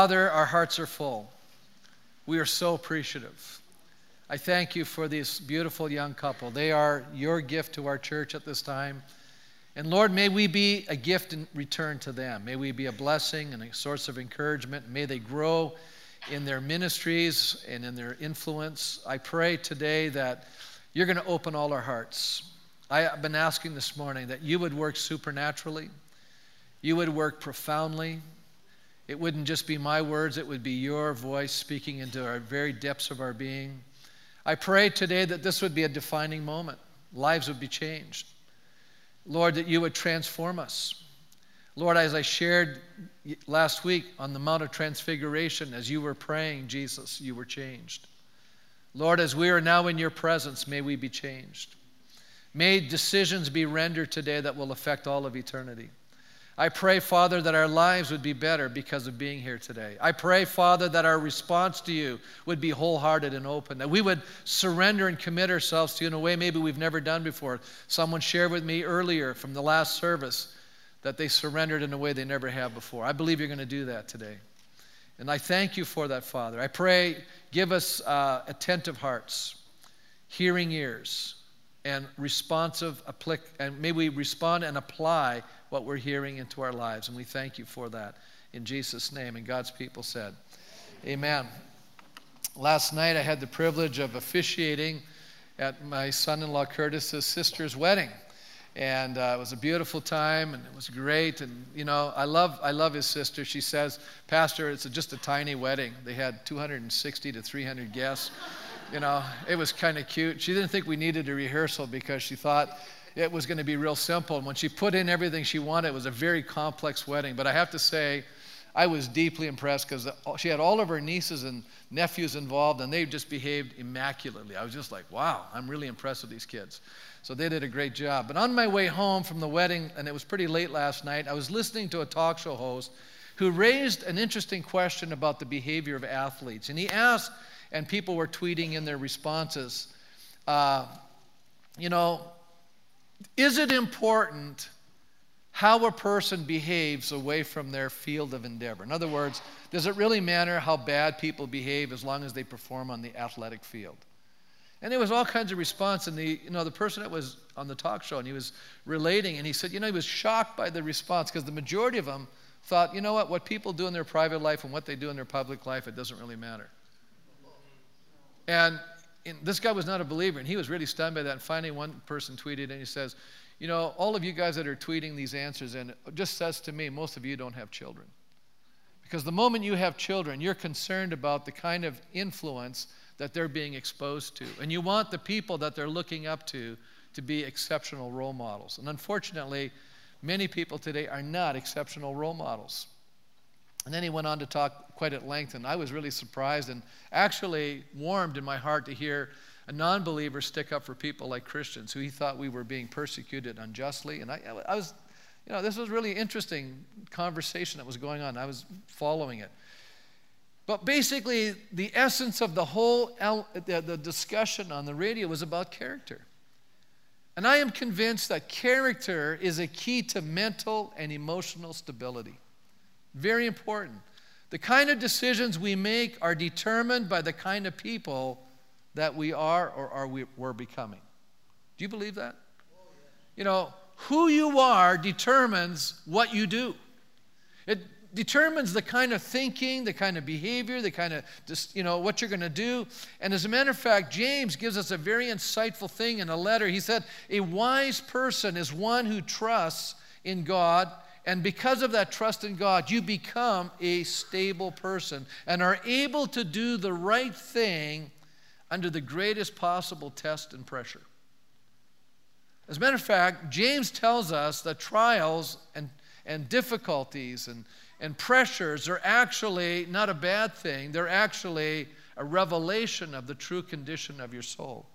Father, our hearts are full. We are so appreciative. I thank you for this beautiful young couple. They are your gift to our church at this time. And Lord, may we be a gift in return to them. May we be a blessing and a source of encouragement. May they grow in their ministries and in their influence. I pray today that you're going to open all our hearts. I have been asking this morning that you would work supernaturally, you would work profoundly, it wouldn't just be my words, it would be your voice speaking into our very depths of our being. I pray today that this would be a defining moment. Lives would be changed. Lord, that you would transform us. Lord, as I shared last week on the Mount of Transfiguration, as you were praying, Jesus, you were changed. Lord, as we are now in your presence, may we be changed. May decisions be rendered today that will affect all of eternity. I pray, Father, that our lives would be better because of being here today. I pray, Father, that our response to you would be wholehearted and open, that we would surrender and commit ourselves to you in a way maybe we've never done before. Someone shared with me earlier from the last service that they surrendered in a way they never have before. I believe you're going to do that today. And I thank you for that, Father. I pray, give us uh, attentive hearts, hearing ears, and responsive, and may we respond and apply what we're hearing into our lives. And we thank you for that in Jesus' name. And God's people said, Amen. Last night I had the privilege of officiating at my son in law Curtis's sister's wedding. And uh, it was a beautiful time, and it was great. And you know, I love, I love his sister. She says, "Pastor, it's just a tiny wedding. They had 260 to 300 guests. You know, it was kind of cute. She didn't think we needed a rehearsal because she thought it was going to be real simple. And when she put in everything she wanted, it was a very complex wedding. But I have to say, I was deeply impressed because she had all of her nieces and nephews involved, and they just behaved immaculately. I was just like, wow, I'm really impressed with these kids. So they did a great job. But on my way home from the wedding, and it was pretty late last night, I was listening to a talk show host who raised an interesting question about the behavior of athletes. And he asked, and people were tweeting in their responses, uh, you know, is it important how a person behaves away from their field of endeavor? In other words, does it really matter how bad people behave as long as they perform on the athletic field? And there was all kinds of response. And the, you know, the person that was on the talk show and he was relating, and he said, you know, he was shocked by the response because the majority of them thought, you know what, what people do in their private life and what they do in their public life, it doesn't really matter. And and this guy was not a believer, and he was really stunned by that. And finally, one person tweeted, and he says, You know, all of you guys that are tweeting these answers, and it just says to me, most of you don't have children. Because the moment you have children, you're concerned about the kind of influence that they're being exposed to. And you want the people that they're looking up to to be exceptional role models. And unfortunately, many people today are not exceptional role models. And then he went on to talk quite at length, and I was really surprised and actually warmed in my heart to hear a non believer stick up for people like Christians who he thought we were being persecuted unjustly. And I, I was, you know, this was really interesting conversation that was going on. I was following it. But basically, the essence of the whole the, the discussion on the radio was about character. And I am convinced that character is a key to mental and emotional stability. Very important. The kind of decisions we make are determined by the kind of people that we are or are we, we're becoming. Do you believe that? You know, who you are determines what you do. It determines the kind of thinking, the kind of behavior, the kind of, you know, what you're going to do. And as a matter of fact, James gives us a very insightful thing in a letter. He said, A wise person is one who trusts in God and because of that trust in God, you become a stable person and are able to do the right thing under the greatest possible test and pressure. As a matter of fact, James tells us that trials and, and difficulties and, and pressures are actually not a bad thing, they're actually a revelation of the true condition of your soul.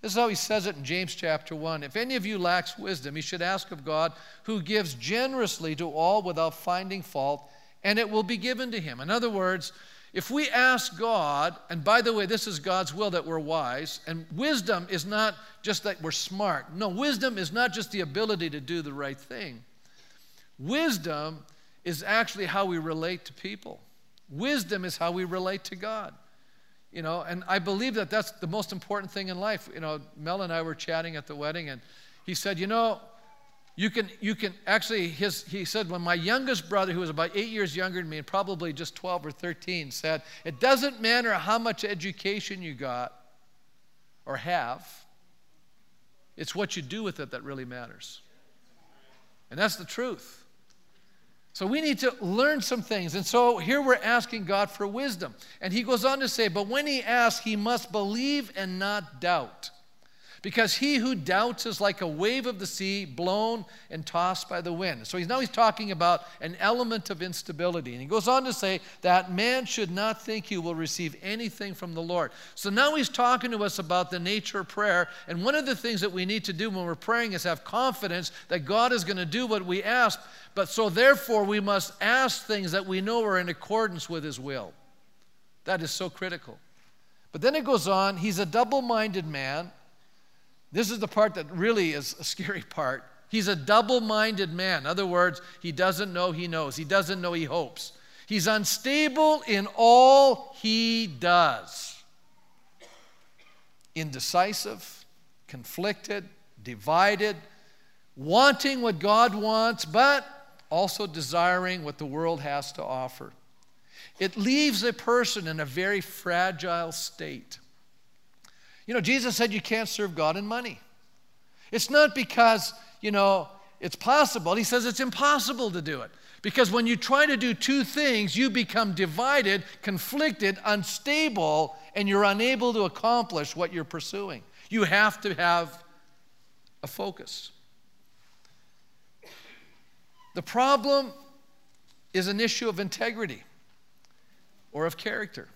This is how he says it in James chapter 1. If any of you lacks wisdom, he should ask of God, who gives generously to all without finding fault, and it will be given to him. In other words, if we ask God, and by the way, this is God's will that we're wise, and wisdom is not just that we're smart. No, wisdom is not just the ability to do the right thing. Wisdom is actually how we relate to people. Wisdom is how we relate to God. You know, and I believe that that's the most important thing in life. You know, Mel and I were chatting at the wedding, and he said, You know, you can, you can actually, his, he said, when my youngest brother, who was about eight years younger than me, and probably just 12 or 13, said, It doesn't matter how much education you got or have, it's what you do with it that really matters. And that's the truth. So we need to learn some things. And so here we're asking God for wisdom. And he goes on to say, But when he asks, he must believe and not doubt. Because he who doubts is like a wave of the sea blown and tossed by the wind. So he's now he's talking about an element of instability. And he goes on to say that man should not think he will receive anything from the Lord. So now he's talking to us about the nature of prayer. And one of the things that we need to do when we're praying is have confidence that God is going to do what we ask. But so therefore we must ask things that we know are in accordance with his will. That is so critical. But then it goes on, he's a double-minded man this is the part that really is a scary part. He's a double minded man. In other words, he doesn't know he knows, he doesn't know he hopes. He's unstable in all he does. Indecisive, conflicted, divided, wanting what God wants, but also desiring what the world has to offer. It leaves a person in a very fragile state. You know, Jesus said you can't serve God and money. It's not because, you know, it's possible. He says it's impossible to do it. Because when you try to do two things, you become divided, conflicted, unstable, and you're unable to accomplish what you're pursuing. You have to have a focus. The problem is an issue of integrity or of character.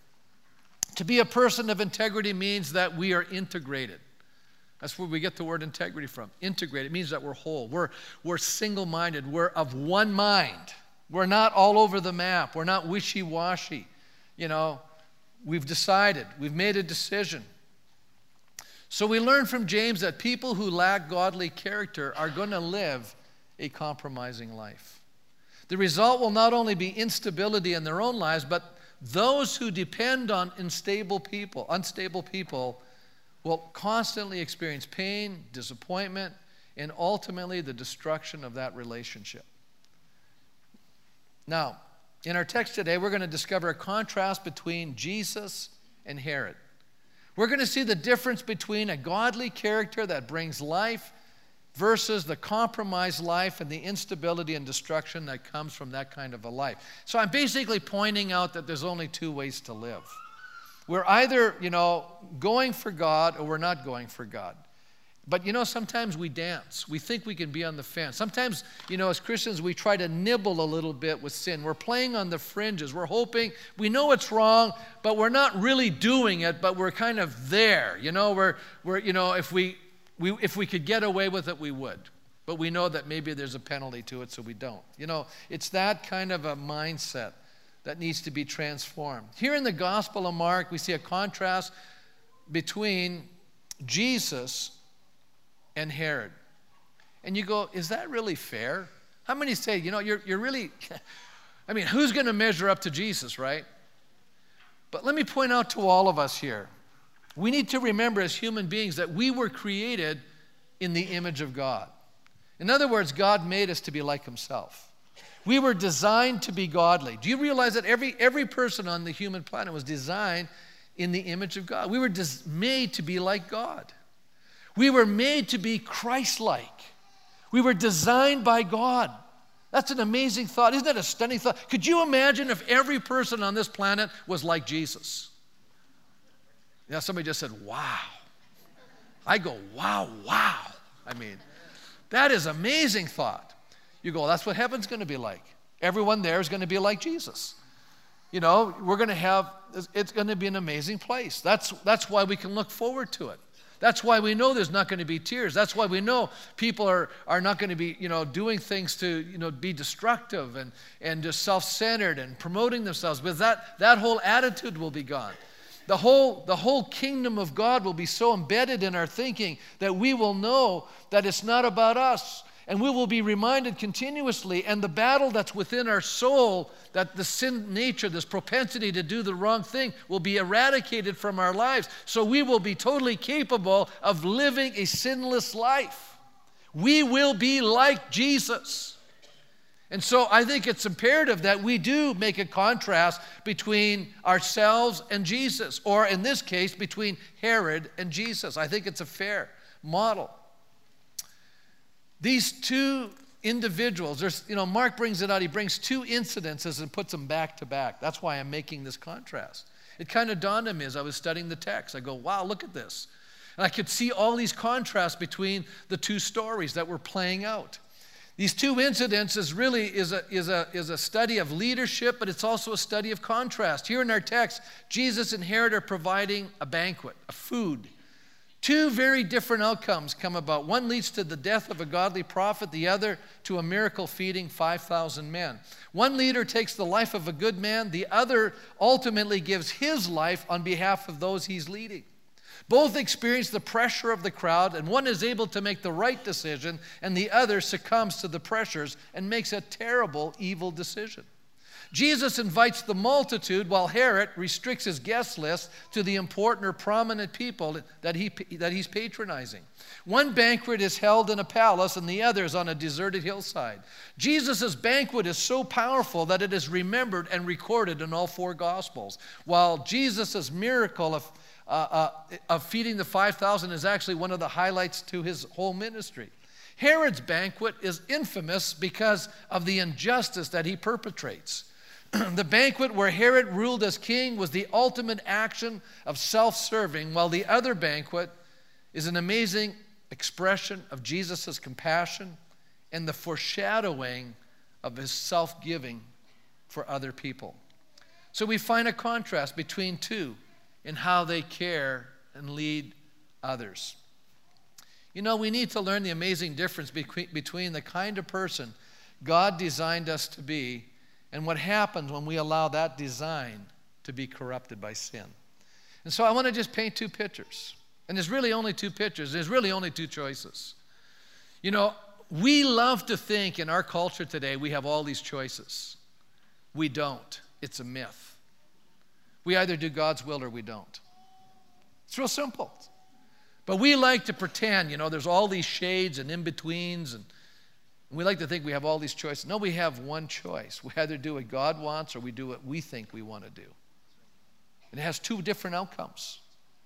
To be a person of integrity means that we are integrated. That's where we get the word integrity from. Integrated means that we're whole. We're, we're single minded. We're of one mind. We're not all over the map. We're not wishy washy. You know, we've decided, we've made a decision. So we learn from James that people who lack godly character are going to live a compromising life. The result will not only be instability in their own lives, but those who depend on unstable people, unstable people, will constantly experience pain, disappointment, and ultimately the destruction of that relationship. Now, in our text today, we're going to discover a contrast between Jesus and Herod. We're going to see the difference between a godly character that brings life versus the compromised life and the instability and destruction that comes from that kind of a life. So I'm basically pointing out that there's only two ways to live. We're either, you know, going for God or we're not going for God. But you know, sometimes we dance. We think we can be on the fence. Sometimes, you know, as Christians, we try to nibble a little bit with sin. We're playing on the fringes. We're hoping, we know it's wrong, but we're not really doing it, but we're kind of there. You know, we're, we're you know, if we we, if we could get away with it, we would. But we know that maybe there's a penalty to it, so we don't. You know, it's that kind of a mindset that needs to be transformed. Here in the Gospel of Mark, we see a contrast between Jesus and Herod. And you go, is that really fair? How many say, you know, you're, you're really, I mean, who's going to measure up to Jesus, right? But let me point out to all of us here we need to remember as human beings that we were created in the image of God. In other words, God made us to be like Himself. We were designed to be godly. Do you realize that every, every person on the human planet was designed in the image of God? We were des- made to be like God. We were made to be Christ like. We were designed by God. That's an amazing thought. Isn't that a stunning thought? Could you imagine if every person on this planet was like Jesus? Yeah, somebody just said, wow. I go, wow, wow. I mean, that is amazing thought. You go, that's what heaven's going to be like. Everyone there is going to be like Jesus. You know, we're going to have, it's going to be an amazing place. That's, that's why we can look forward to it. That's why we know there's not going to be tears. That's why we know people are, are not going to be, you know, doing things to, you know, be destructive and, and just self-centered and promoting themselves. But that, that whole attitude will be gone. The whole, the whole kingdom of God will be so embedded in our thinking that we will know that it's not about us. and we will be reminded continuously. And the battle that's within our soul, that the sin nature, this propensity to do the wrong thing, will be eradicated from our lives. So we will be totally capable of living a sinless life. We will be like Jesus. And so I think it's imperative that we do make a contrast between ourselves and Jesus, or in this case, between Herod and Jesus. I think it's a fair model. These two individuals, there's, you know, Mark brings it out. He brings two incidences and puts them back to back. That's why I'm making this contrast. It kind of dawned on me as I was studying the text. I go, wow, look at this. And I could see all these contrasts between the two stories that were playing out. These two incidences really is a, is, a, is a study of leadership, but it's also a study of contrast. Here in our text, Jesus and Herod are providing a banquet, a food. Two very different outcomes come about. One leads to the death of a godly prophet, the other to a miracle feeding 5,000 men. One leader takes the life of a good man, the other ultimately gives his life on behalf of those he's leading. Both experience the pressure of the crowd, and one is able to make the right decision, and the other succumbs to the pressures and makes a terrible, evil decision. Jesus invites the multitude while Herod restricts his guest list to the important or prominent people that, he, that he's patronizing. One banquet is held in a palace and the other is on a deserted hillside. Jesus' banquet is so powerful that it is remembered and recorded in all four Gospels, while Jesus' miracle of, uh, uh, of feeding the 5,000 is actually one of the highlights to his whole ministry. Herod's banquet is infamous because of the injustice that he perpetrates. the banquet where Herod ruled as king was the ultimate action of self serving, while the other banquet is an amazing expression of Jesus' compassion and the foreshadowing of his self giving for other people. So we find a contrast between two in how they care and lead others. You know, we need to learn the amazing difference between the kind of person God designed us to be and what happens when we allow that design to be corrupted by sin. And so I want to just paint two pictures. And there's really only two pictures, there's really only two choices. You know, we love to think in our culture today we have all these choices. We don't, it's a myth. We either do God's will or we don't. It's real simple. But we like to pretend, you know, there's all these shades and in betweens and we like to think we have all these choices. No, we have one choice. We either do what God wants or we do what we think we want to do. And it has two different outcomes.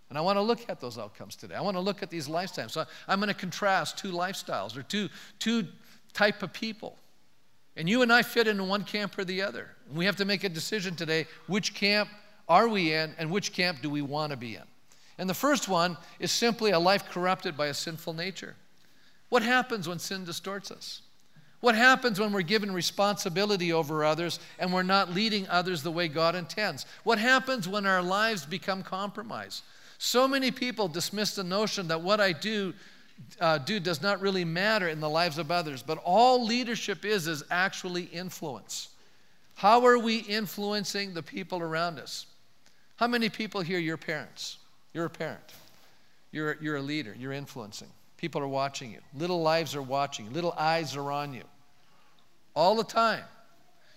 And I want to look at those outcomes today. I want to look at these lifestyles. So I'm going to contrast two lifestyles or two, two type of people. And you and I fit into one camp or the other. And we have to make a decision today which camp are we in and which camp do we want to be in. And the first one is simply a life corrupted by a sinful nature. What happens when sin distorts us? What happens when we're given responsibility over others and we're not leading others the way God intends? What happens when our lives become compromised? So many people dismiss the notion that what I do, uh, do does not really matter in the lives of others, but all leadership is is actually influence. How are we influencing the people around us? How many people here, your parents? You're a parent. You're, you're a leader. You're influencing. People are watching you. Little lives are watching. Little eyes are on you. All the time.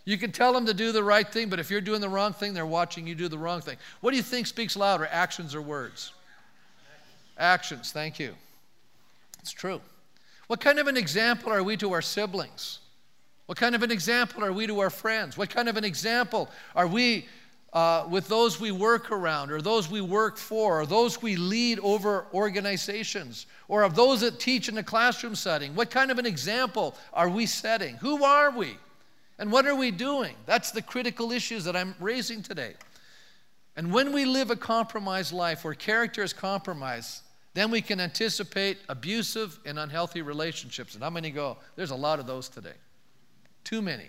You can tell them to do the right thing, but if you're doing the wrong thing, they're watching you do the wrong thing. What do you think speaks louder, actions or words? Actions, thank you. It's true. What kind of an example are we to our siblings? What kind of an example are we to our friends? What kind of an example are we uh, with those we work around, or those we work for, or those we lead over organizations, or of those that teach in a classroom setting? What kind of an example are we setting? Who are we? And what are we doing? That's the critical issues that I'm raising today. And when we live a compromised life where character is compromised, then we can anticipate abusive and unhealthy relationships. And how many go? There's a lot of those today. Too many.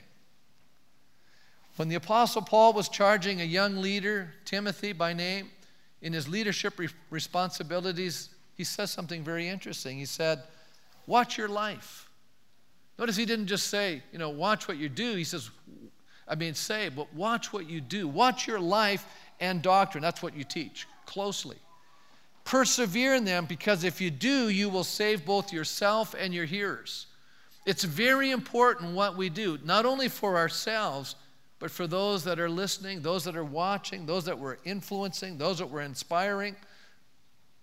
When the Apostle Paul was charging a young leader, Timothy by name, in his leadership re- responsibilities, he says something very interesting. He said, Watch your life. Notice he didn't just say, you know, watch what you do. He says, I mean, say, but watch what you do. Watch your life and doctrine. That's what you teach closely. Persevere in them because if you do, you will save both yourself and your hearers. It's very important what we do, not only for ourselves, but for those that are listening, those that are watching, those that we're influencing, those that we're inspiring.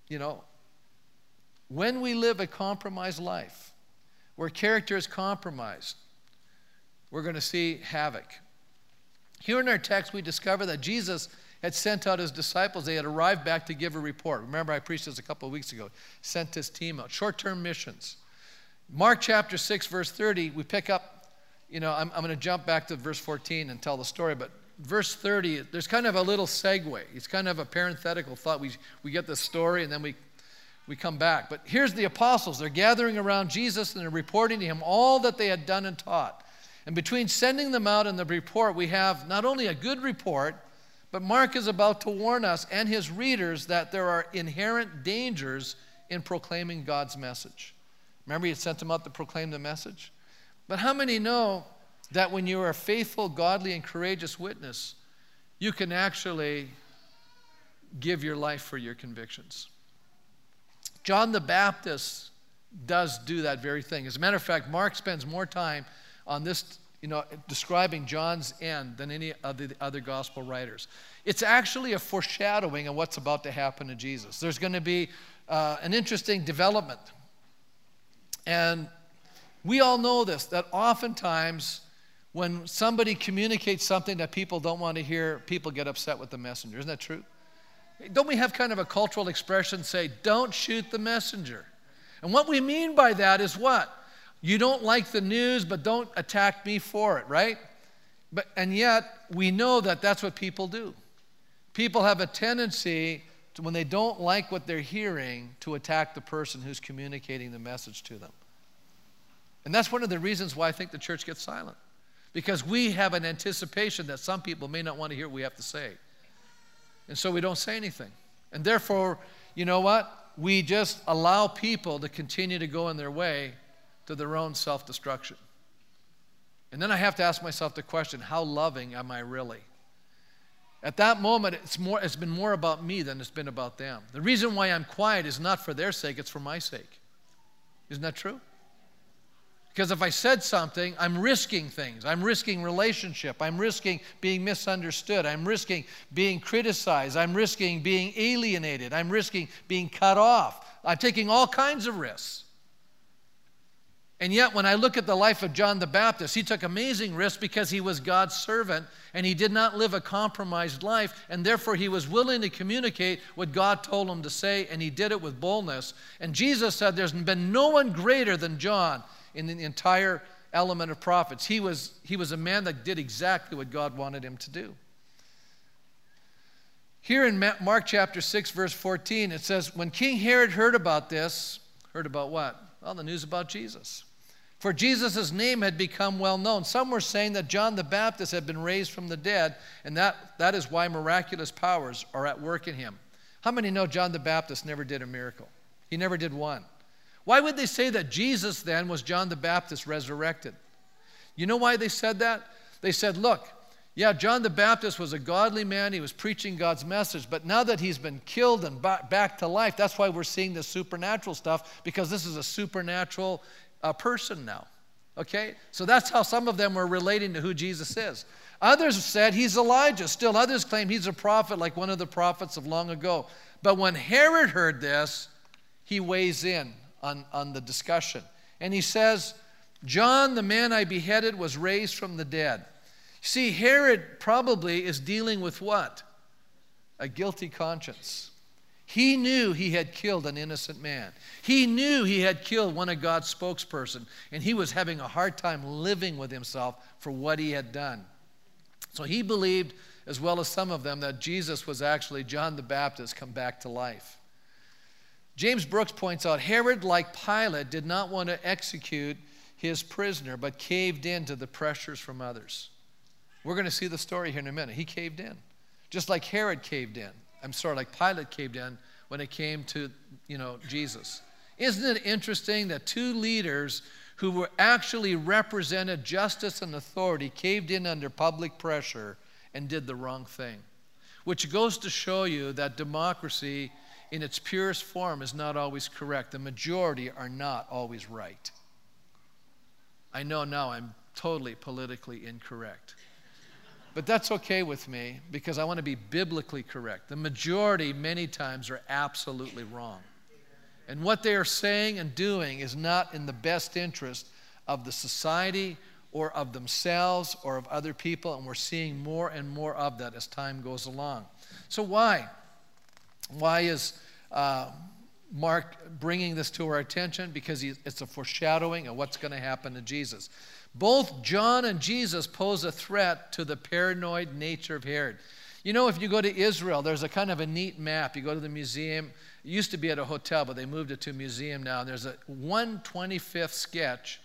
You know, when we live a compromised life, where character is compromised, we're going to see havoc. Here in our text, we discover that Jesus had sent out his disciples. They had arrived back to give a report. Remember, I preached this a couple of weeks ago. Sent his team out, short term missions. Mark chapter 6, verse 30, we pick up, you know, I'm, I'm going to jump back to verse 14 and tell the story, but verse 30, there's kind of a little segue. It's kind of a parenthetical thought. We, we get the story and then we, we come back. But here's the apostles. They're gathering around Jesus and they're reporting to him all that they had done and taught. And between sending them out and the report, we have not only a good report, but Mark is about to warn us and his readers that there are inherent dangers in proclaiming God's message. Remember, he sent them out to proclaim the message? But how many know that when you are a faithful, godly, and courageous witness, you can actually give your life for your convictions? John the Baptist does do that very thing. As a matter of fact, Mark spends more time on this, you know, describing John's end than any of the other gospel writers. It's actually a foreshadowing of what's about to happen to Jesus. There's going to be uh, an interesting development and we all know this that oftentimes when somebody communicates something that people don't want to hear, people get upset with the messenger. Isn't that true? Don't we have kind of a cultural expression say, don't shoot the messenger? And what we mean by that is what? You don't like the news, but don't attack me for it, right? But, and yet, we know that that's what people do. People have a tendency to, when they don't like what they're hearing, to attack the person who's communicating the message to them. And that's one of the reasons why I think the church gets silent. Because we have an anticipation that some people may not want to hear what we have to say. And so we don't say anything. And therefore, you know what? We just allow people to continue to go in their way to their own self destruction. And then I have to ask myself the question how loving am I really? At that moment, it's, more, it's been more about me than it's been about them. The reason why I'm quiet is not for their sake, it's for my sake. Isn't that true? Because if I said something, I'm risking things. I'm risking relationship. I'm risking being misunderstood. I'm risking being criticized. I'm risking being alienated. I'm risking being cut off. I'm taking all kinds of risks. And yet, when I look at the life of John the Baptist, he took amazing risks because he was God's servant and he did not live a compromised life, and therefore he was willing to communicate what God told him to say, and he did it with boldness. And Jesus said, There's been no one greater than John in the entire element of prophets. He was, he was a man that did exactly what God wanted him to do. Here in Mark chapter 6, verse 14, it says, When King Herod heard about this, heard about what? Well, the news about Jesus. For Jesus' name had become well known. Some were saying that John the Baptist had been raised from the dead, and that, that is why miraculous powers are at work in him. How many know John the Baptist never did a miracle? He never did one. Why would they say that Jesus then was John the Baptist resurrected? You know why they said that? They said, look, yeah, John the Baptist was a godly man. He was preaching God's message. But now that he's been killed and back to life, that's why we're seeing this supernatural stuff, because this is a supernatural uh, person now. Okay? So that's how some of them were relating to who Jesus is. Others said he's Elijah. Still, others claim he's a prophet, like one of the prophets of long ago. But when Herod heard this, he weighs in on, on the discussion. And he says, John, the man I beheaded, was raised from the dead. See, Herod probably is dealing with what? A guilty conscience. He knew he had killed an innocent man. He knew he had killed one of God's spokesperson, and he was having a hard time living with himself for what he had done. So he believed, as well as some of them, that Jesus was actually John the Baptist come back to life. James Brooks points out Herod, like Pilate, did not want to execute his prisoner, but caved in to the pressures from others. We're going to see the story here in a minute. He caved in, just like Herod caved in. I'm sorry, like Pilate caved in when it came to, you know, Jesus. Isn't it interesting that two leaders who were actually represented justice and authority caved in under public pressure and did the wrong thing? Which goes to show you that democracy in its purest form is not always correct. The majority are not always right. I know now I'm totally politically incorrect. But that's okay with me because I want to be biblically correct. The majority, many times, are absolutely wrong. And what they are saying and doing is not in the best interest of the society or of themselves or of other people. And we're seeing more and more of that as time goes along. So, why? Why is uh, Mark bringing this to our attention? Because it's a foreshadowing of what's going to happen to Jesus. Both John and Jesus pose a threat to the paranoid nature of Herod. You know, if you go to Israel, there's a kind of a neat map. You go to the museum. It used to be at a hotel, but they moved it to a museum now. There's a 125th sketch,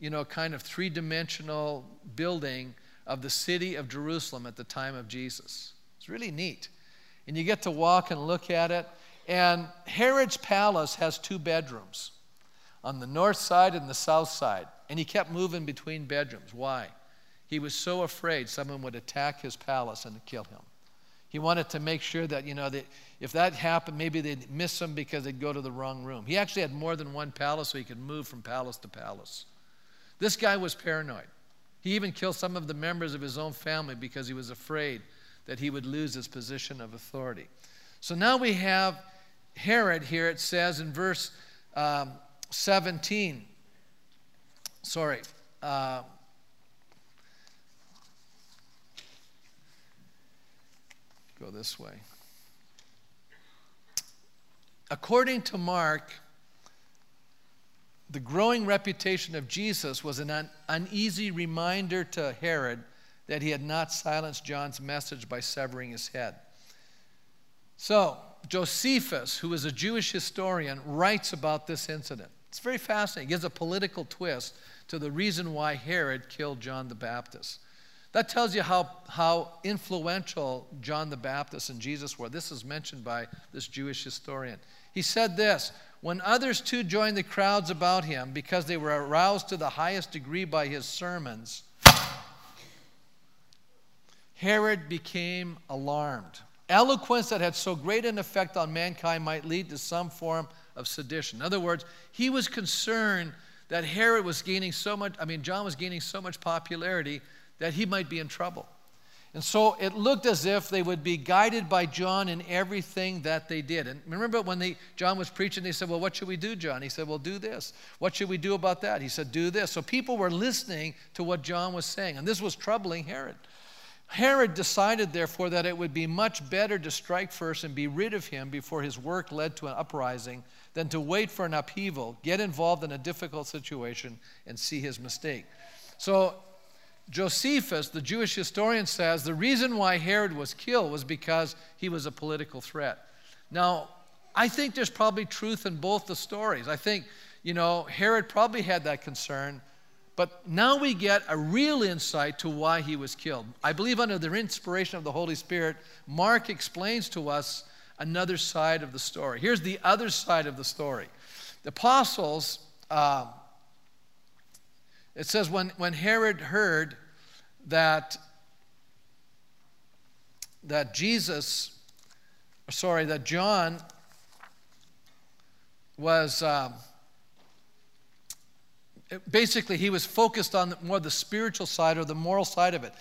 you know, kind of three dimensional building of the city of Jerusalem at the time of Jesus. It's really neat. And you get to walk and look at it. And Herod's palace has two bedrooms on the north side and the south side. And he kept moving between bedrooms. Why? He was so afraid someone would attack his palace and kill him. He wanted to make sure that, you know, that if that happened, maybe they'd miss him because they'd go to the wrong room. He actually had more than one palace, so he could move from palace to palace. This guy was paranoid. He even killed some of the members of his own family because he was afraid that he would lose his position of authority. So now we have Herod here, it says in verse um, 17 sorry. Uh, go this way. According to Mark, the growing reputation of Jesus was an un- uneasy reminder to Herod that he had not silenced John's message by severing his head. So, Josephus, who is a Jewish historian, writes about this incident. It's very fascinating. It gives a political twist to the reason why Herod killed John the Baptist. That tells you how, how influential John the Baptist and Jesus were. This is mentioned by this Jewish historian. He said this When others too joined the crowds about him because they were aroused to the highest degree by his sermons, Herod became alarmed. Eloquence that had so great an effect on mankind might lead to some form of sedition. In other words, he was concerned that Herod was gaining so much, I mean, John was gaining so much popularity that he might be in trouble. And so it looked as if they would be guided by John in everything that they did. And remember when they, John was preaching, they said, Well, what should we do, John? He said, Well, do this. What should we do about that? He said, Do this. So people were listening to what John was saying. And this was troubling Herod. Herod decided, therefore, that it would be much better to strike first and be rid of him before his work led to an uprising than to wait for an upheaval, get involved in a difficult situation, and see his mistake. So, Josephus, the Jewish historian, says the reason why Herod was killed was because he was a political threat. Now, I think there's probably truth in both the stories. I think, you know, Herod probably had that concern, but now we get a real insight to why he was killed. I believe, under the inspiration of the Holy Spirit, Mark explains to us another side of the story. Here's the other side of the story. The apostles, uh, it says, when, when Herod heard that, that Jesus, sorry, that John was. Uh, basically, he was focused on more the spiritual side or the moral side of it.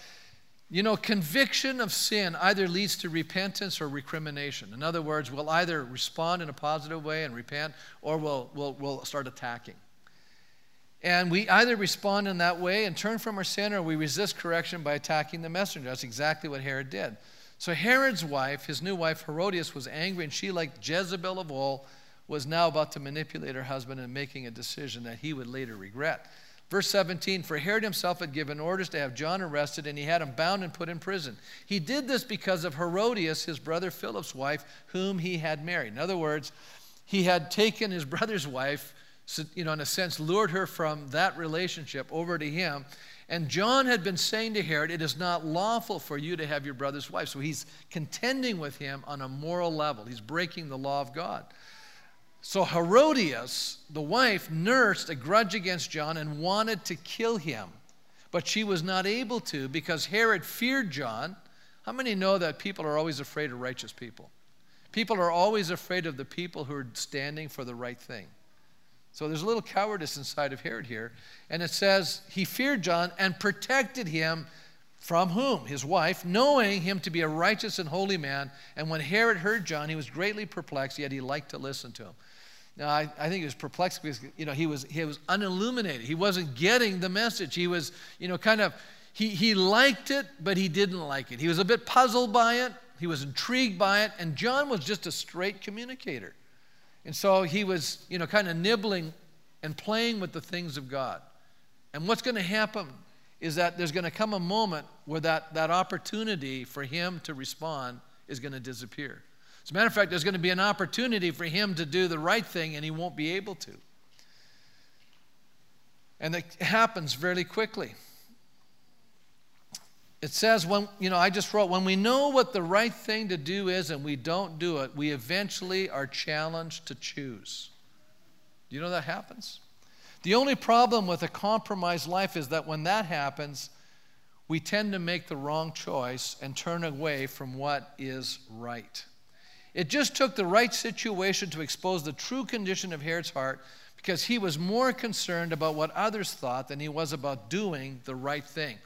You know, conviction of sin either leads to repentance or recrimination. In other words, we'll either respond in a positive way and repent, or we'll, we'll, we'll start attacking. And we either respond in that way and turn from our sin, or we resist correction by attacking the messenger. That's exactly what Herod did. So Herod's wife, his new wife Herodias, was angry, and she, like Jezebel of old, was now about to manipulate her husband and making a decision that he would later regret. Verse 17 For Herod himself had given orders to have John arrested, and he had him bound and put in prison. He did this because of Herodias, his brother Philip's wife, whom he had married. In other words, he had taken his brother's wife, you know, in a sense, lured her from that relationship over to him. And John had been saying to Herod, It is not lawful for you to have your brother's wife. So he's contending with him on a moral level. He's breaking the law of God. So Herodias, the wife, nursed a grudge against John and wanted to kill him. But she was not able to because Herod feared John. How many know that people are always afraid of righteous people? People are always afraid of the people who are standing for the right thing. So there's a little cowardice inside of Herod here. And it says, he feared John and protected him from whom? His wife, knowing him to be a righteous and holy man. And when Herod heard John, he was greatly perplexed, yet he liked to listen to him. Now, I, I think he was perplexed because, you know, he was, he was unilluminated. He wasn't getting the message. He was, you know, kind of, he, he liked it, but he didn't like it. He was a bit puzzled by it. He was intrigued by it. And John was just a straight communicator. And so he was, you know, kind of nibbling and playing with the things of God. And what's going to happen is that there's going to come a moment where that, that opportunity for him to respond is going to disappear. As a matter of fact, there's going to be an opportunity for him to do the right thing and he won't be able to. And it happens fairly quickly. It says, when, you know, I just wrote, when we know what the right thing to do is and we don't do it, we eventually are challenged to choose. Do you know that happens? The only problem with a compromised life is that when that happens, we tend to make the wrong choice and turn away from what is right. It just took the right situation to expose the true condition of Herod's heart because he was more concerned about what others thought than he was about doing the right thing.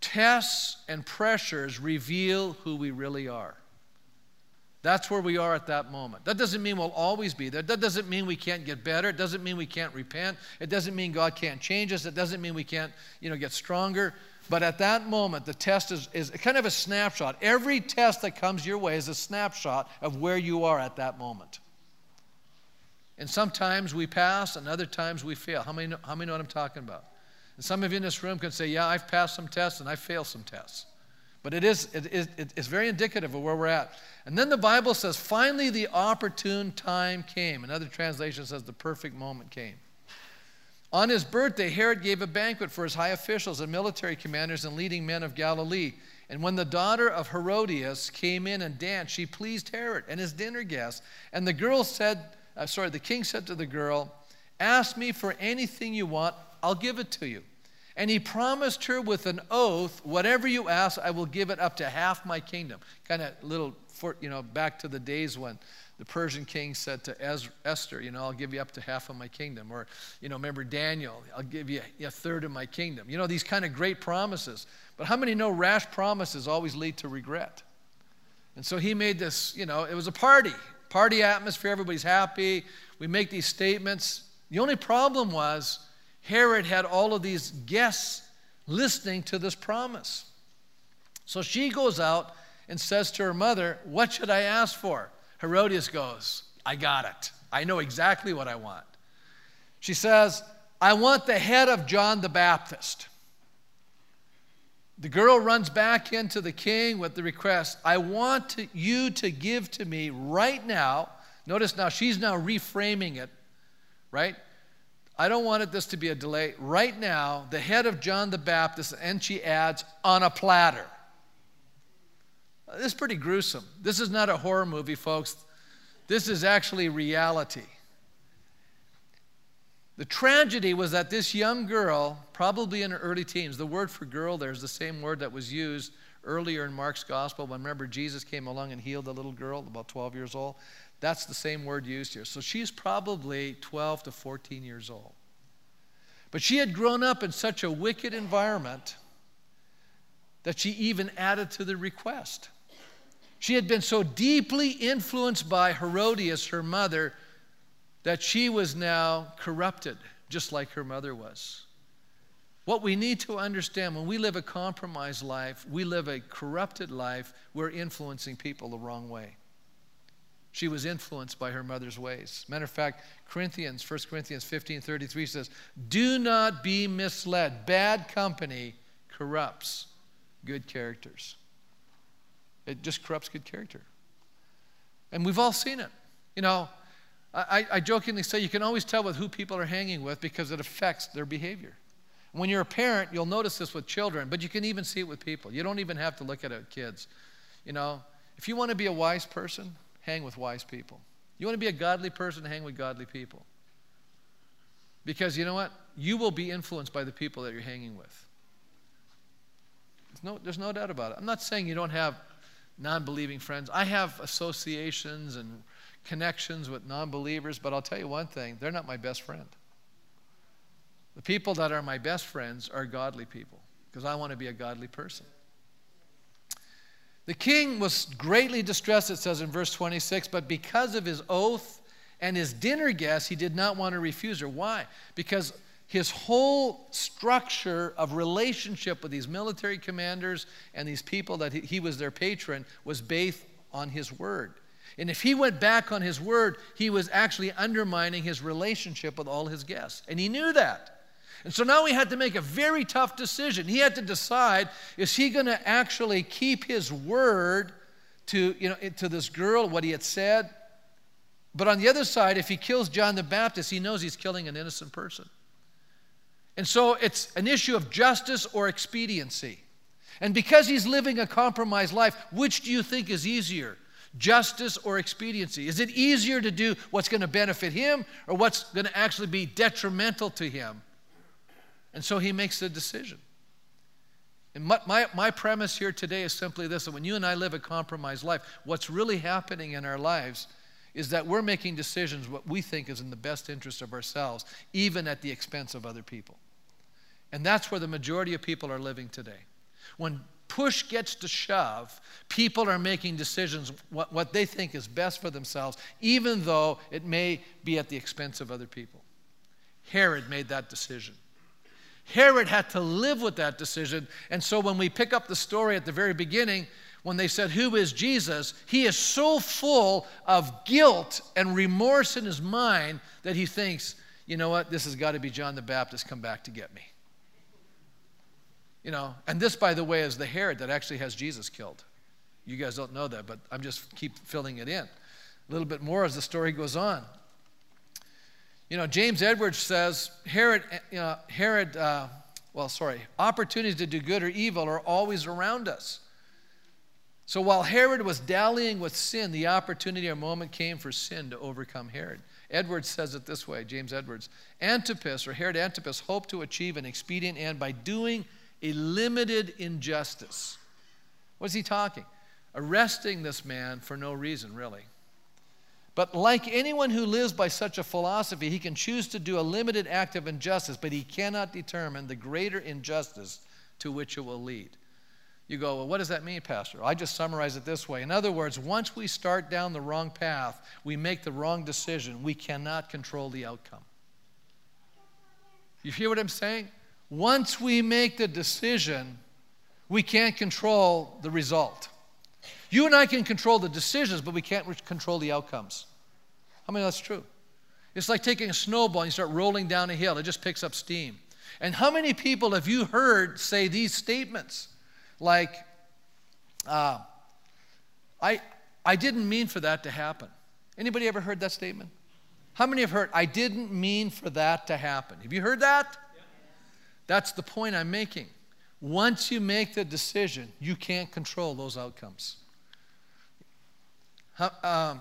Tests and pressures reveal who we really are. That's where we are at that moment. That doesn't mean we'll always be there. That doesn't mean we can't get better. It doesn't mean we can't repent. It doesn't mean God can't change us. It doesn't mean we can't, you know, get stronger. But at that moment, the test is, is kind of a snapshot. Every test that comes your way is a snapshot of where you are at that moment. And sometimes we pass, and other times we fail. How many know, how many know what I'm talking about? And some of you in this room can say, Yeah, I've passed some tests and I failed some tests. But it is, it is, it's very indicative of where we're at. And then the Bible says, finally the opportune time came. Another translation says, the perfect moment came. On his birthday, Herod gave a banquet for his high officials and military commanders and leading men of Galilee. And when the daughter of Herodias came in and danced, she pleased Herod and his dinner guests. And the girl said, uh, sorry, the king said to the girl, Ask me for anything you want, I'll give it to you. And he promised her with an oath, whatever you ask, I will give it up to half my kingdom. Kind of little, for, you know, back to the days when the Persian king said to Esther, you know, I'll give you up to half of my kingdom. Or, you know, remember Daniel, I'll give you a third of my kingdom. You know, these kind of great promises. But how many know rash promises always lead to regret? And so he made this, you know, it was a party, party atmosphere, everybody's happy. We make these statements. The only problem was Herod had all of these guests listening to this promise. So she goes out and says to her mother, What should I ask for? Herodias goes, I got it. I know exactly what I want. She says, I want the head of John the Baptist. The girl runs back into the king with the request I want to, you to give to me right now. Notice now she's now reframing it, right? I don't want this to be a delay. Right now, the head of John the Baptist, and she adds, on a platter. Uh, this is pretty gruesome. This is not a horror movie, folks. This is actually reality. The tragedy was that this young girl, probably in her early teens, the word for girl there is the same word that was used earlier in Mark's gospel when remember Jesus came along and healed a little girl about 12 years old. That's the same word used here. So she's probably 12 to 14 years old. But she had grown up in such a wicked environment that she even added to the request. She had been so deeply influenced by Herodias, her mother, that she was now corrupted, just like her mother was. What we need to understand when we live a compromised life, we live a corrupted life, we're influencing people the wrong way. She was influenced by her mother's ways. Matter of fact, Corinthians, 1 Corinthians 15 33 says, Do not be misled. Bad company corrupts good characters. It just corrupts good character. And we've all seen it. You know, I, I jokingly say you can always tell with who people are hanging with because it affects their behavior. When you're a parent, you'll notice this with children, but you can even see it with people. You don't even have to look at it with kids. You know, if you want to be a wise person, hang with wise people. You want to be a godly person, hang with godly people. Because you know what? You will be influenced by the people that you're hanging with. There's no, there's no doubt about it. I'm not saying you don't have non believing friends. I have associations and connections with non believers, but I'll tell you one thing they're not my best friend. The people that are my best friends are godly people because I want to be a godly person. The king was greatly distressed, it says in verse 26, but because of his oath and his dinner guests, he did not want to refuse her. Why? Because his whole structure of relationship with these military commanders and these people that he, was their patron was based on his word. And if he went back on his word, he was actually undermining his relationship with all his guests. And he knew that. And so now he had to make a very tough decision. He had to decide is he going to actually keep his word to, you know, to this girl, what he had said? But on the other side, if he kills John the Baptist, he knows he's killing an innocent person. And so it's an issue of justice or expediency. And because he's living a compromised life, which do you think is easier? Justice or expediency? Is it easier to do what's going to benefit him or what's going to actually be detrimental to him? And so he makes the decision. And my, my, my, premise here today is simply this that when you and I live a compromised life, what's really happening in our lives is that we're making decisions what we think is in the best interest of ourselves, even at the expense of other people. And that's where the majority of people are living today. When push gets to shove, people are making decisions what, what they think is best for themselves, even though it may be at the expense of other people. Herod made that decision. Herod had to live with that decision. And so when we pick up the story at the very beginning, when they said, Who is Jesus? he is so full of guilt and remorse in his mind that he thinks, You know what? This has got to be John the Baptist come back to get me. You know, and this, by the way, is the Herod that actually has Jesus killed. You guys don't know that, but I'm just keep filling it in. A little bit more as the story goes on. You know, James Edwards says Herod, you know, Herod, uh, well, sorry, opportunities to do good or evil are always around us. So while Herod was dallying with sin, the opportunity or moment came for sin to overcome Herod. Edwards says it this way James Edwards Antipas, or Herod Antipas, hoped to achieve an expedient end by doing a limited injustice. What's he talking? Arresting this man for no reason, really. But like anyone who lives by such a philosophy, he can choose to do a limited act of injustice, but he cannot determine the greater injustice to which it will lead. You go, well, what does that mean, Pastor? I just summarize it this way. In other words, once we start down the wrong path, we make the wrong decision, we cannot control the outcome. You hear what I'm saying? Once we make the decision, we can't control the result. You and I can control the decisions, but we can't control the outcomes. I mean, that's true. It's like taking a snowball and you start rolling down a hill, it just picks up steam. And how many people have you heard say these statements? Like, uh, I, I didn't mean for that to happen. Anybody ever heard that statement? How many have heard, I didn't mean for that to happen? Have you heard that? That's the point I'm making. Once you make the decision, you can't control those outcomes. Um,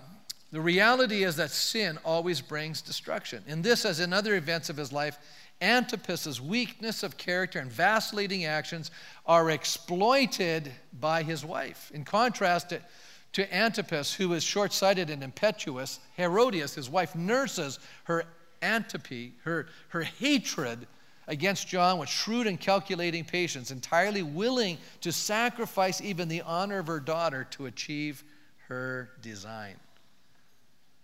the reality is that sin always brings destruction. In this, as in other events of his life, Antipas's weakness of character and vacillating actions are exploited by his wife. In contrast to, to Antipas, who is short sighted and impetuous, Herodias, his wife, nurses her antipy, her, her hatred against John with shrewd and calculating patience, entirely willing to sacrifice even the honor of her daughter to achieve her design.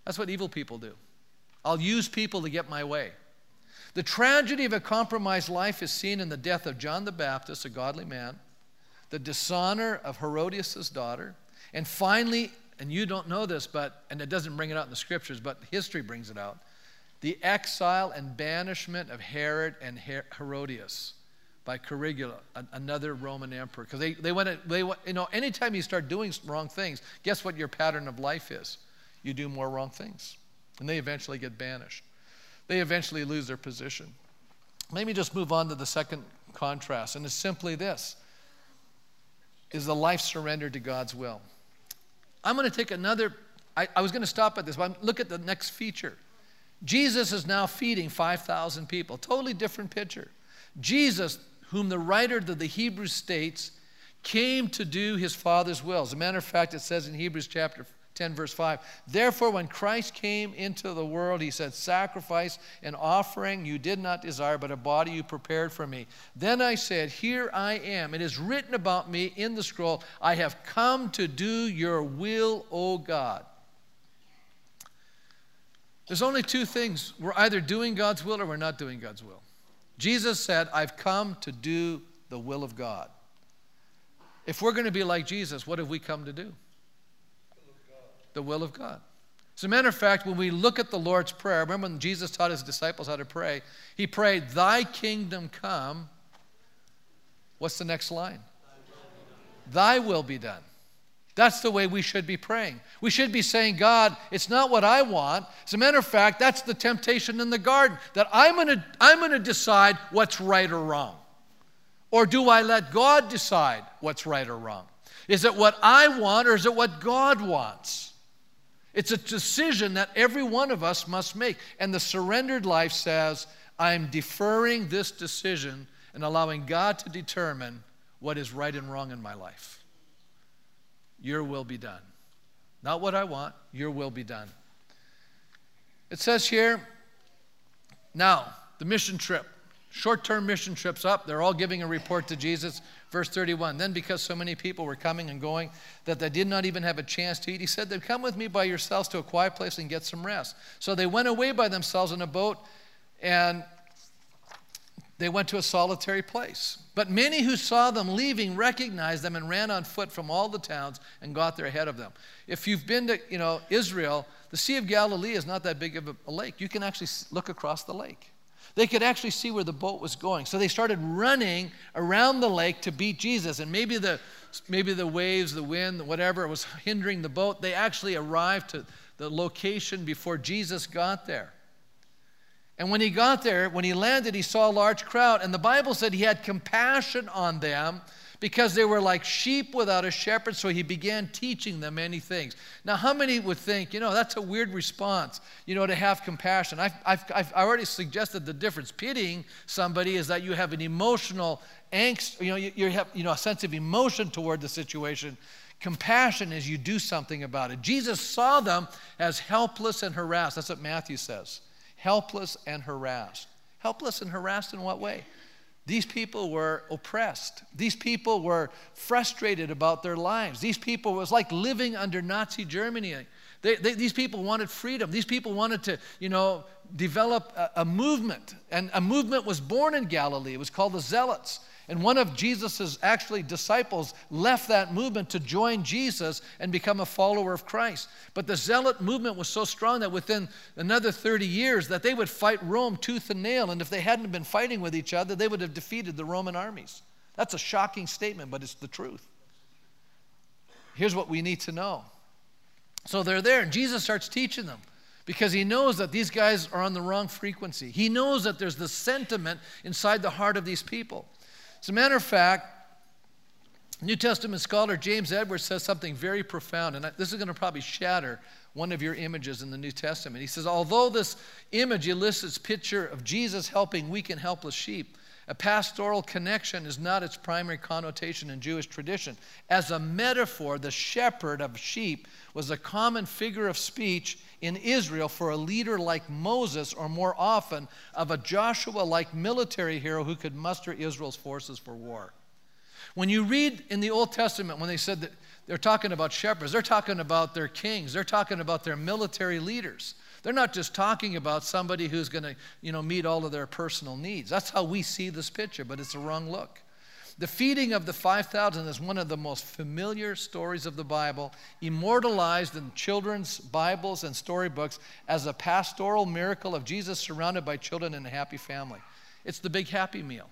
That's what evil people do. I'll use people to get my way. The tragedy of a compromised life is seen in the death of John the Baptist, a godly man, the dishonor of Herodias' daughter, and finally, and you don't know this, but, and it doesn't bring it out in the scriptures, but history brings it out, the exile and banishment of Herod and Herodias by Caligula, another Roman emperor. Because they, they went, they, you know, anytime you start doing wrong things, guess what your pattern of life is? You do more wrong things. And they eventually get banished. They eventually lose their position. Let me just move on to the second contrast, and it's simply this is the life surrendered to God's will. I'm going to take another, I, I was going to stop at this, but look at the next feature. Jesus is now feeding 5,000 people. Totally different picture. Jesus, whom the writer of the Hebrews states, came to do his Father's will. As a matter of fact, it says in Hebrews chapter 10, verse 5. Therefore, when Christ came into the world, he said, Sacrifice and offering you did not desire, but a body you prepared for me. Then I said, Here I am. It is written about me in the scroll, I have come to do your will, O God. There's only two things. We're either doing God's will or we're not doing God's will. Jesus said, I've come to do the will of God. If we're going to be like Jesus, what have we come to do? The will of God. As a matter of fact, when we look at the Lord's Prayer, remember when Jesus taught his disciples how to pray? He prayed, Thy kingdom come. What's the next line? Thy will be done. That's the way we should be praying. We should be saying, God, it's not what I want. As a matter of fact, that's the temptation in the garden that I'm going to I'm to decide what's right or wrong. Or do I let God decide what's right or wrong? Is it what I want or is it what God wants? It's a decision that every one of us must make. And the surrendered life says, I'm deferring this decision and allowing God to determine what is right and wrong in my life. Your will be done. Not what I want, your will be done. It says here, now, the mission trip. Short term mission trips up. They're all giving a report to Jesus. Verse 31 Then, because so many people were coming and going that they did not even have a chance to eat, he said, Then come with me by yourselves to a quiet place and get some rest. So they went away by themselves in a boat and they went to a solitary place. But many who saw them leaving recognized them and ran on foot from all the towns and got there ahead of them. If you've been to you know, Israel, the Sea of Galilee is not that big of a lake. You can actually look across the lake. They could actually see where the boat was going. So they started running around the lake to beat Jesus. And maybe the, maybe the waves, the wind, whatever was hindering the boat, they actually arrived to the location before Jesus got there. And when he got there, when he landed, he saw a large crowd. And the Bible said he had compassion on them because they were like sheep without a shepherd. So he began teaching them many things. Now, how many would think, you know, that's a weird response, you know, to have compassion? I've, I've, I've already suggested the difference. Pitying somebody is that you have an emotional angst, you know, you, you have, you know, a sense of emotion toward the situation. Compassion is you do something about it. Jesus saw them as helpless and harassed. That's what Matthew says helpless and harassed. Helpless and harassed in what way? These people were oppressed. These people were frustrated about their lives. These people was like living under Nazi Germany. They, they, these people wanted freedom. These people wanted to, you know, develop a, a movement. And a movement was born in Galilee. It was called the Zealots. And one of Jesus's actually disciples left that movement to join Jesus and become a follower of Christ. But the zealot movement was so strong that within another 30 years that they would fight Rome tooth and nail. And if they hadn't been fighting with each other, they would have defeated the Roman armies. That's a shocking statement, but it's the truth. Here's what we need to know. So they're there, and Jesus starts teaching them because he knows that these guys are on the wrong frequency. He knows that there's the sentiment inside the heart of these people. As a matter of fact, New Testament scholar James Edwards says something very profound, and this is going to probably shatter one of your images in the New Testament. He says, although this image elicits picture of Jesus helping weak and helpless sheep, a pastoral connection is not its primary connotation in Jewish tradition. As a metaphor, the shepherd of sheep was a common figure of speech in Israel for a leader like Moses, or more often, of a Joshua like military hero who could muster Israel's forces for war. When you read in the Old Testament, when they said that they're talking about shepherds, they're talking about their kings, they're talking about their military leaders. They're not just talking about somebody who's going to, you know, meet all of their personal needs. That's how we see this picture, but it's a wrong look. The feeding of the 5,000 is one of the most familiar stories of the Bible, immortalized in children's Bibles and storybooks as a pastoral miracle of Jesus surrounded by children in a happy family. It's the big happy meal.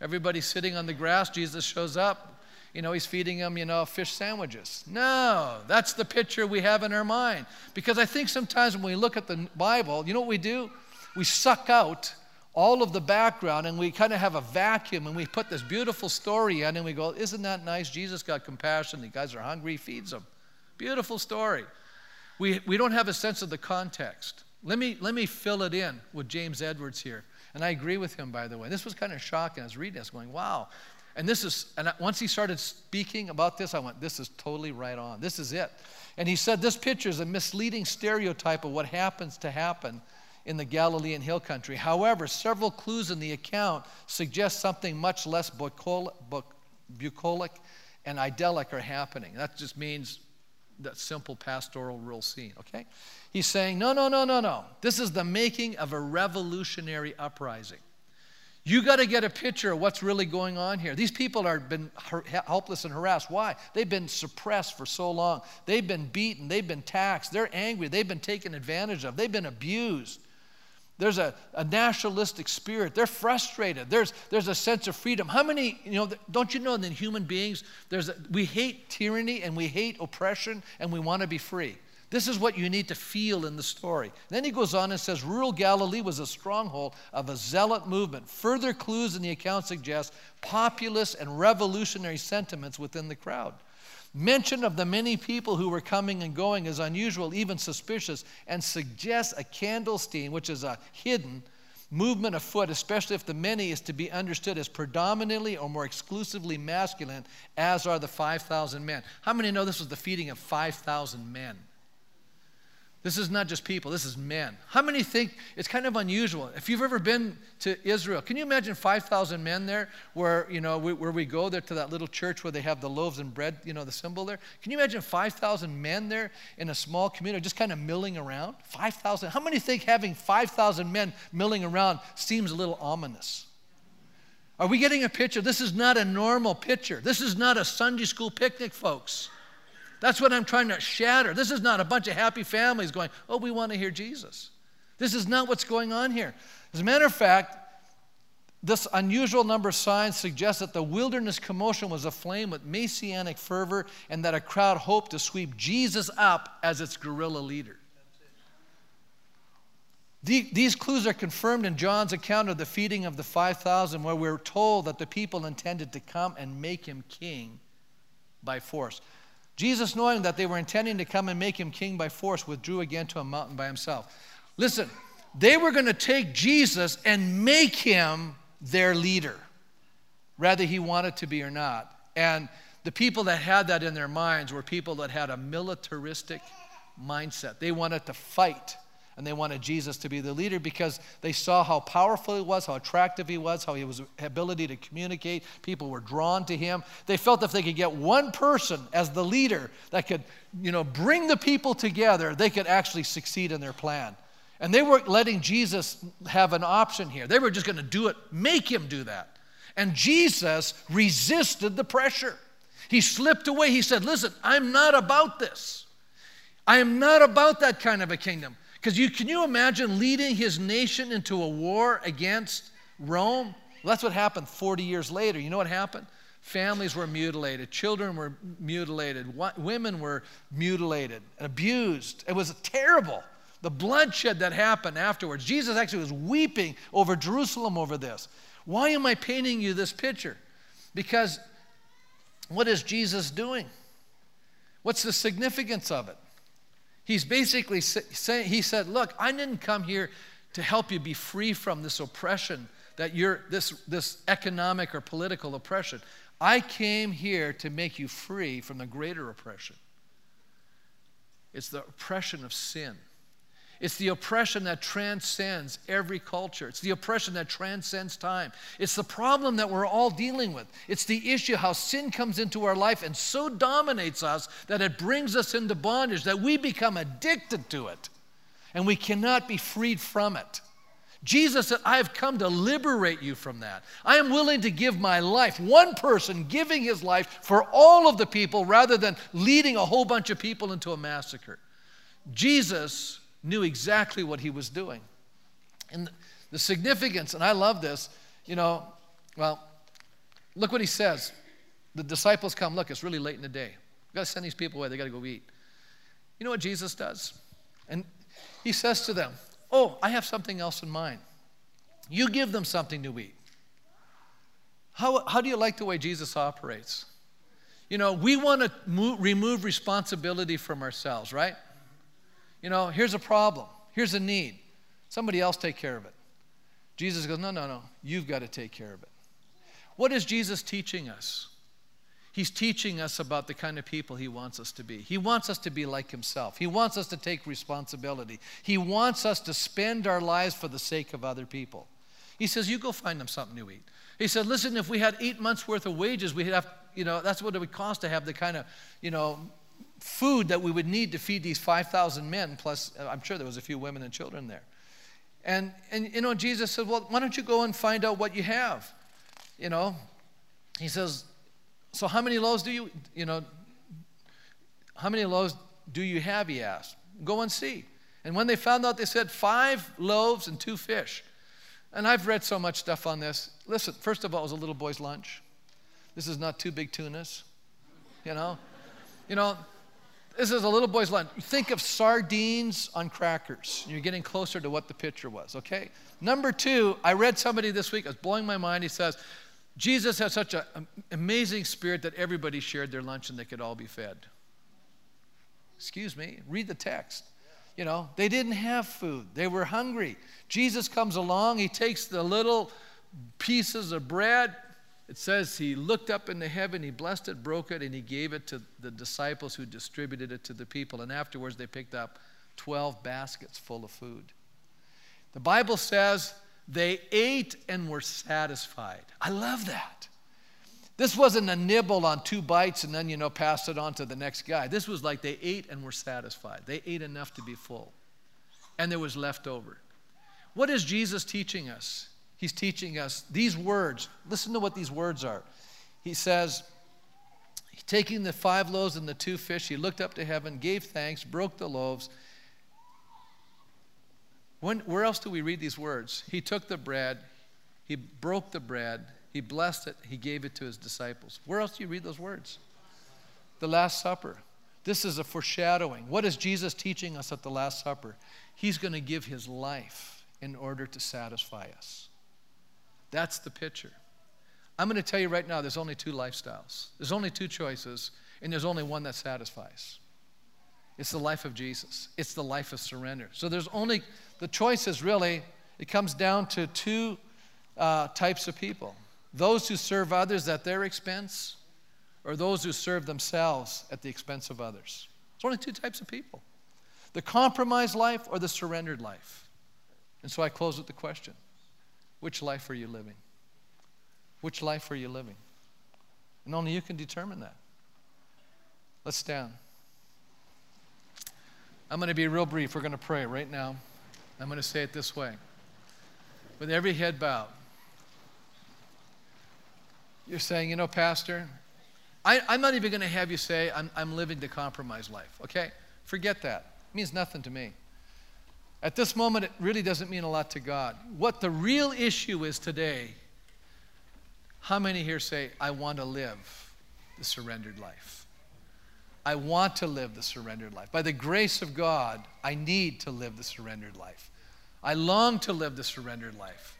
Everybody's sitting on the grass, Jesus shows up. You know, he's feeding them, you know, fish sandwiches. No, that's the picture we have in our mind. Because I think sometimes when we look at the Bible, you know what we do? We suck out all of the background and we kind of have a vacuum and we put this beautiful story in and we go, Isn't that nice? Jesus got compassion. The guys are hungry, he feeds them. Beautiful story. We, we don't have a sense of the context. Let me, let me fill it in with James Edwards here. And I agree with him, by the way. This was kind of shocking. I was reading this, going, wow. And this is, and once he started speaking about this, I went, this is totally right on. This is it. And he said this picture is a misleading stereotype of what happens to happen in the Galilean hill country. However, several clues in the account suggest something much less bucolic, and idyllic are happening. That just means that simple pastoral rural scene, okay? He's saying, no, no, no, no, no. This is the making of a revolutionary uprising. You got to get a picture of what's really going on here. These people are been helpless and harassed. Why? They've been suppressed for so long. They've been beaten. They've been taxed. They're angry. They've been taken advantage of. They've been abused. There's a, a nationalistic spirit. They're frustrated. There's, there's a sense of freedom. How many, you know, don't you know that human beings, there's a, we hate tyranny and we hate oppression and we want to be free. This is what you need to feel in the story. Then he goes on and says rural Galilee was a stronghold of a zealot movement. Further clues in the account suggest populist and revolutionary sentiments within the crowd. Mention of the many people who were coming and going is unusual, even suspicious, and suggests a clandestine, which is a hidden movement afoot, especially if the many is to be understood as predominantly or more exclusively masculine, as are the 5,000 men. How many know this was the feeding of 5,000 men? This is not just people, this is men. How many think it's kind of unusual? If you've ever been to Israel, can you imagine 5,000 men there where, you know, we, where we go there to that little church where they have the loaves and bread, you know, the symbol there? Can you imagine 5,000 men there in a small community just kind of milling around? 5,000. How many think having 5,000 men milling around seems a little ominous? Are we getting a picture? This is not a normal picture. This is not a Sunday school picnic, folks. That's what I'm trying to shatter. This is not a bunch of happy families going, oh, we want to hear Jesus. This is not what's going on here. As a matter of fact, this unusual number of signs suggests that the wilderness commotion was aflame with messianic fervor and that a crowd hoped to sweep Jesus up as its guerrilla leader. These clues are confirmed in John's account of the feeding of the 5,000, where we're told that the people intended to come and make him king by force. Jesus, knowing that they were intending to come and make him king by force, withdrew again to a mountain by himself. Listen, they were going to take Jesus and make him their leader, whether he wanted to be or not. And the people that had that in their minds were people that had a militaristic mindset. They wanted to fight and they wanted Jesus to be the leader because they saw how powerful he was, how attractive he was, how he was ability to communicate. People were drawn to him. They felt if they could get one person as the leader that could, you know, bring the people together, they could actually succeed in their plan. And they weren't letting Jesus have an option here. They were just going to do it, make him do that. And Jesus resisted the pressure. He slipped away. He said, Listen, I'm not about this. I am not about that kind of a kingdom. Because you, can you imagine leading his nation into a war against Rome? Well, that's what happened 40 years later. You know what happened? Families were mutilated, children were mutilated, women were mutilated, and abused. It was terrible. The bloodshed that happened afterwards. Jesus actually was weeping over Jerusalem over this. Why am I painting you this picture? Because what is Jesus doing? What's the significance of it? He's basically saying, he said, Look, I didn't come here to help you be free from this oppression, that you're this, this economic or political oppression. I came here to make you free from the greater oppression. It's the oppression of sin. It's the oppression that transcends every culture. It's the oppression that transcends time. It's the problem that we're all dealing with. It's the issue how sin comes into our life and so dominates us that it brings us into bondage, that we become addicted to it and we cannot be freed from it. Jesus said, I have come to liberate you from that. I am willing to give my life, one person giving his life for all of the people rather than leading a whole bunch of people into a massacre. Jesus knew exactly what he was doing. And the significance, and I love this, you know, well, look what he says. The disciples come, look, it's really late in the day. We've got to send these people away, they got to go eat. You know what Jesus does? And he says to them, Oh, I have something else in mind. You give them something to eat. How, how do you like the way Jesus operates? You know, we want to move, remove responsibility from ourselves, right? You know, here's a problem, here's a need. Somebody else take care of it. Jesus goes, no, no, no, you've got to take care of it. What is Jesus teaching us? He's teaching us about the kind of people He wants us to be. He wants us to be like Himself. He wants us to take responsibility. He wants us to spend our lives for the sake of other people. He says, You go find them something to eat. He said, Listen, if we had eight months worth of wages, we'd have, you know, that's what it would cost to have the kind of, you know, food that we would need to feed these 5,000 men, plus uh, I'm sure there was a few women and children there. And, and, you know, Jesus said, Well, why don't you go and find out what you have? You know, he says, so how many loaves do you, you know, how many loaves do you have? He asked. Go and see. And when they found out, they said five loaves and two fish. And I've read so much stuff on this. Listen, first of all, it was a little boy's lunch. This is not two big tunas, you know. You know, this is a little boy's lunch. Think of sardines on crackers. You're getting closer to what the picture was, okay? Number two, I read somebody this week, it was blowing my mind. He says, Jesus had such an amazing spirit that everybody shared their lunch and they could all be fed. Excuse me, read the text. You know, they didn't have food, they were hungry. Jesus comes along, he takes the little pieces of bread. It says he looked up into heaven, he blessed it, broke it, and he gave it to the disciples who distributed it to the people. And afterwards, they picked up 12 baskets full of food. The Bible says they ate and were satisfied. I love that. This wasn't a nibble on two bites and then, you know, pass it on to the next guy. This was like they ate and were satisfied. They ate enough to be full, and there was left over. What is Jesus teaching us? He's teaching us these words. Listen to what these words are. He says, taking the five loaves and the two fish, he looked up to heaven, gave thanks, broke the loaves, when, where else do we read these words? He took the bread, he broke the bread, he blessed it, he gave it to his disciples. Where else do you read those words? The Last Supper. This is a foreshadowing. What is Jesus teaching us at the Last Supper? He's going to give his life in order to satisfy us. That's the picture. I'm going to tell you right now there's only two lifestyles, there's only two choices, and there's only one that satisfies. It's the life of Jesus. It's the life of surrender. So there's only, the choice is really, it comes down to two uh, types of people those who serve others at their expense, or those who serve themselves at the expense of others. There's only two types of people the compromised life or the surrendered life. And so I close with the question which life are you living? Which life are you living? And only you can determine that. Let's stand. I'm going to be real brief. We're going to pray right now. I'm going to say it this way with every head bowed. You're saying, you know, Pastor, I, am not even going to have you say, I'm, I'm living the compromised life, okay? Forget that. It means nothing to me. At this moment, it really doesn't mean a lot to God. What the real issue is today, how many here say, I want to live the surrendered life? I want to live the surrendered life. By the grace of God, I need to live the surrendered life. I long to live the surrendered life.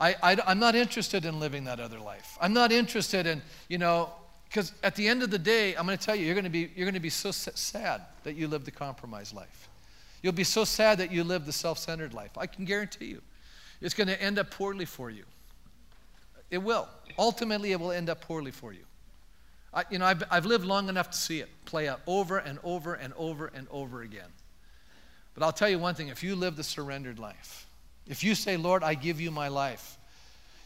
I, am not interested in living that other life. I'm not interested in, you know, because at the end of the day, I'm going to tell you, you're going to be, you're going to be so sad that you live the compromised life. You'll be so sad that you live the self centered life. I can guarantee you. It's going to end up poorly for you. It will. Ultimately, it will end up poorly for you. I, you know, I've, I've lived long enough to see it play out over and over and over and over again. But I'll tell you one thing if you live the surrendered life, if you say, Lord, I give you my life,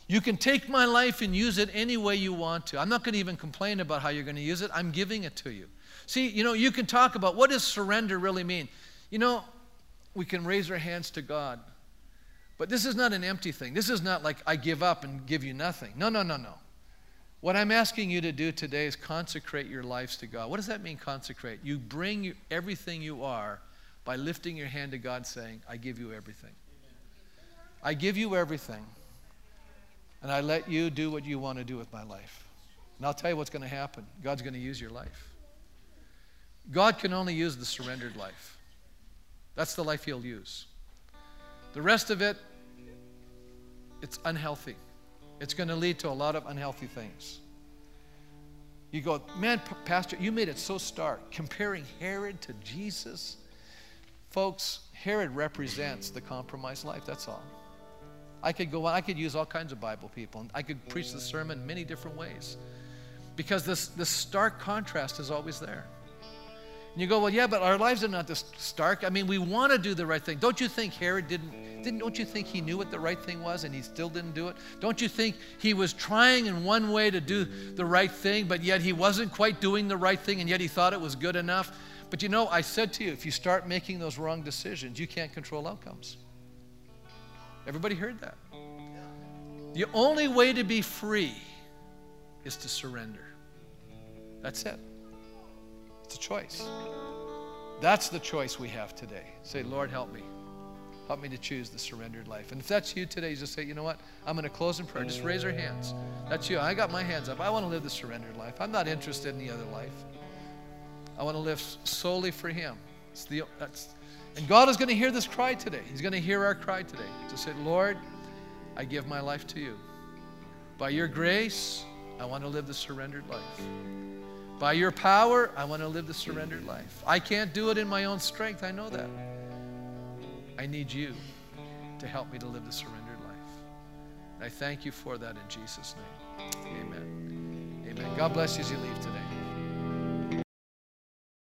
you can take my life and use it any way you want to. I'm not going to even complain about how you're going to use it. I'm giving it to you. See, you know, you can talk about what does surrender really mean? You know, we can raise our hands to God. But this is not an empty thing. This is not like I give up and give you nothing. No, no, no, no. What I'm asking you to do today is consecrate your lives to God. What does that mean, consecrate? You bring everything you are by lifting your hand to God, saying, I give you everything. I give you everything, and I let you do what you want to do with my life. And I'll tell you what's going to happen God's going to use your life. God can only use the surrendered life. That's the life He'll use. The rest of it, it's unhealthy. It's going to lead to a lot of unhealthy things. You go, man, Pastor, you made it so stark. Comparing Herod to Jesus. Folks, Herod represents the compromised life, that's all. I could go on, I could use all kinds of Bible people, and I could preach the sermon many different ways. because this, this stark contrast is always there. And you go, well, yeah, but our lives are not this stark. I mean, we want to do the right thing. Don't you think Herod didn't, didn't, don't you think he knew what the right thing was and he still didn't do it? Don't you think he was trying in one way to do the right thing, but yet he wasn't quite doing the right thing and yet he thought it was good enough? But you know, I said to you, if you start making those wrong decisions, you can't control outcomes. Everybody heard that? The only way to be free is to surrender. That's it. It's a choice. That's the choice we have today. Say, Lord, help me. Help me to choose the surrendered life. And if that's you today, just say, you know what? I'm going to close in prayer. Just raise your hands. That's you. I got my hands up. I want to live the surrendered life. I'm not interested in the other life. I want to live solely for Him. It's the, that's, and God is going to hear this cry today. He's going to hear our cry today. To say, Lord, I give my life to you. By your grace, I want to live the surrendered life. By your power, I want to live the surrendered life. I can't do it in my own strength. I know that. I need you to help me to live the surrendered life. And I thank you for that in Jesus' name. Amen. Amen. God bless you as you leave today.